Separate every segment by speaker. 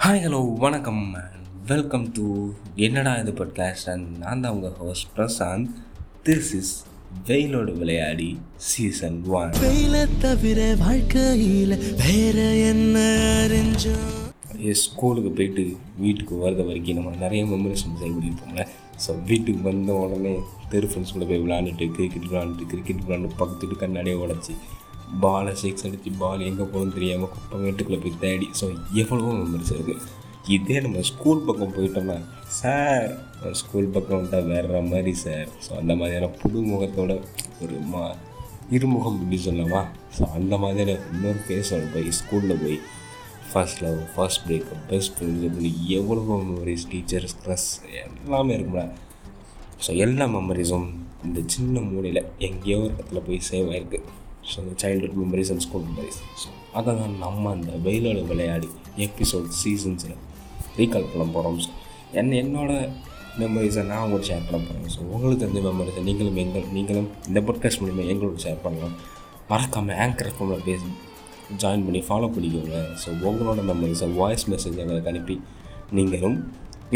Speaker 1: Hi hello வணக்கம். Welcome to என்னடா இது பாட்காஸ்ட் அண்ட் நான் தான் உங்கள் ஹோஸ்ட் பிரசாந்த். திஸ் இஸ் வெயிலோடு விளையாடி சீசன் ஒன்
Speaker 2: வெயில தவிர வாழ்க்கையில வேற என்ன
Speaker 1: ஸ்கூலுக்கு போயிட்டு வீட்டுக்கு வரத வரைக்கும் நம்ம நிறைய மெமரிஸ் செய்ய முடியிருப்போம்ல ஸோ வீட்டுக்கு வந்த உடனே தெரு ஃப்ரெண்ட்ஸ் கூட போய் விளாண்டுட்டு கிரிக்கெட் விளாண்டுட்டு கிரிக்கெட் விளாண்டு பக்கத்துட்டு கண்ணாடியே உடச்சி பாலை சிக்ஸ் அடித்து பால் எங்கே போகணும்னு தெரியாமல் குப்பை வீட்டுக்குள்ளே போய் தேடி. ஸோ எவ்வளவோ மெமரிஸ் இருக்குது இதே நம்ம ஸ்கூல் பக்கம் போயிட்டோம்னா சார் ஸ்கூல் பக்கம் வந்துட்டால் வேற மாதிரி சார். ஸோ அந்த மாதிரியான புது முகத்தோட ஒரு மா இருமுகம் இப்படி சொல்லவா? ஸோ அந்த மாதிரியான இன்னொரு ஃபேஸோட போய் ஸ்கூலில் போய் first love first breakup best friends இப்படி எவ்வளவோ மெமரிஸ் டீச்சர்ஸ் க்ளஸ் எல்லாமே இருக்கும்ல ஸோ எல்லா மெமரிஸும் இந்த சின்ன மூலையில் எங்கேயோ ஒரு இடத்துல போய் சேவ் ஆயிருக்கு. ஸோ அந்த childhood memories and school memories so அதை தான் நம்ம அந்த வெயிலோட விளையாடி எபிசோட் சீசன்ஸில் ரீகால் பண்ண போகிறோம் ஸோ என்ன என்னோட மெமரிஸை நான் உங்களுக்கு ஷேர் பண்ண போகிறேன் ஸோ உங்களுக்கு தெரிஞ்ச மெமரிஸை நீங்களும் எங்கள் நீங்களும் இந்த பாட்காஸ்ட் மூலிமா எங்களோட ஷேர் பண்ணலாம். மறக்காமல் ஆங்கர் ஃபோனில் பேசி ஜாயின் பண்ணி ஃபாலோ பண்ணிக்கோங்க. ஸோ உங்களோட மெமரிஸை வாய்ஸ் மெசேஜ் எங்களுக்கு அனுப்பி நீங்களும்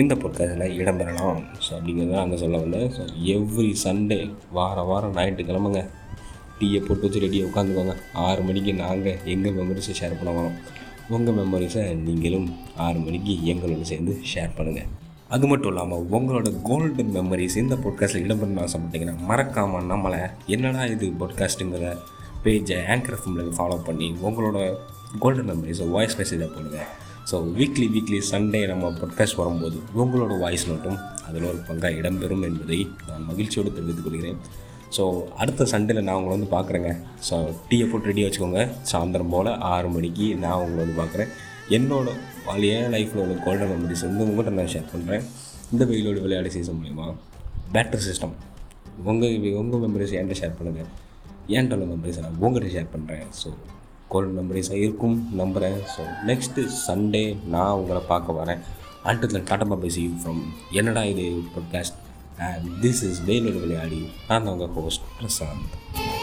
Speaker 1: இந்த பொற்காசில் இடம்பெறலாம். ஸோ அப்படிங்கிறத அங்கே சொல்ல வந்தேன். ஸோ எவ்ரி சண்டே வாரம் வாரம் ஞாயிற்றுக்கிழமைங்க டீயை போட்டு வச்சு ரெடியாக உட்காந்துக்கோங்க. ஆறு மணிக்கு நாங்கள் எங்கள் மெமரிஸை ஷேர் பண்ண வரோம் உங்கள் மெமரிஸை நீங்களும் ஆறு மணிக்கு எங்களோட சேர்ந்து ஷேர் பண்ணுங்கள் அது மட்டும் இல்லாமல் உங்களோட கோல்டன் மெமரிஸ் இந்த பாட்காஸ்ட்டில் இடம்பெறணும் ஆசைப்பட்டீங்கன்னா மறக்காமல் நம்மளை என்னடா இது பாட்காஸ்ட்டுங்கிற பேஜை ஆங்கர் ஃபோனில் ஃபாலோ பண்ணி உங்களோட கோல்டன் மெமரிஸை வாய்ஸ் மெசேஜாக போடுங்க. ஸோ வீக்லி வீக்லி சண்டே நம்ம பாட்காஸ்ட் வரும்போது உங்களோட வாய்ஸ் நோட்டும் அதில் ஒரு பங்காக இடம்பெறும் என்பதை நான் மகிழ்ச்சியோடு தெரிவித்துக் கொள்கிறேன். ஸோ அடுத்த சண்டேல நான் உங்களை வந்து பார்க்குறேங்க. ஸோ டீயை போட்டு ரெடியாக வச்சுக்கோங்க. சாயந்தரம் போல் ஆறு மணிக்கு நான் உங்களை வந்து பார்க்குறேன். என்னோடய பழைய லைஃப்பில் உள்ள கோல்டன் மெமரிஸ் வந்து உங்கள்கிட்ட நான் ஷேர் பண்ணுறேன் இந்த வெயிலோட விளையாட சீசன் மூலிமா பேட்டரி சிஸ்டம் உங்கள் உங்கள் மெமரிஸ் என்கிட்ட ஷேர் பண்ணுங்கள் என்கிட்ட உள்ள மெமரிஸ் நான் உங்கள்கிட்ட ஷேர் பண்ணுறேன் ஸோ கோல்டன் மெமரிஸாக இருக்கும் நம்புகிறேன் ஸோ நெக்ஸ்ட்டு சண்டே நான் உங்களை பார்க்க வரேன். அண்டத்தில் டாட்டா பேசி ஃப்ரம் என்னடா இது podcast and this is Velur Vilayadi and I'm your host Prasant.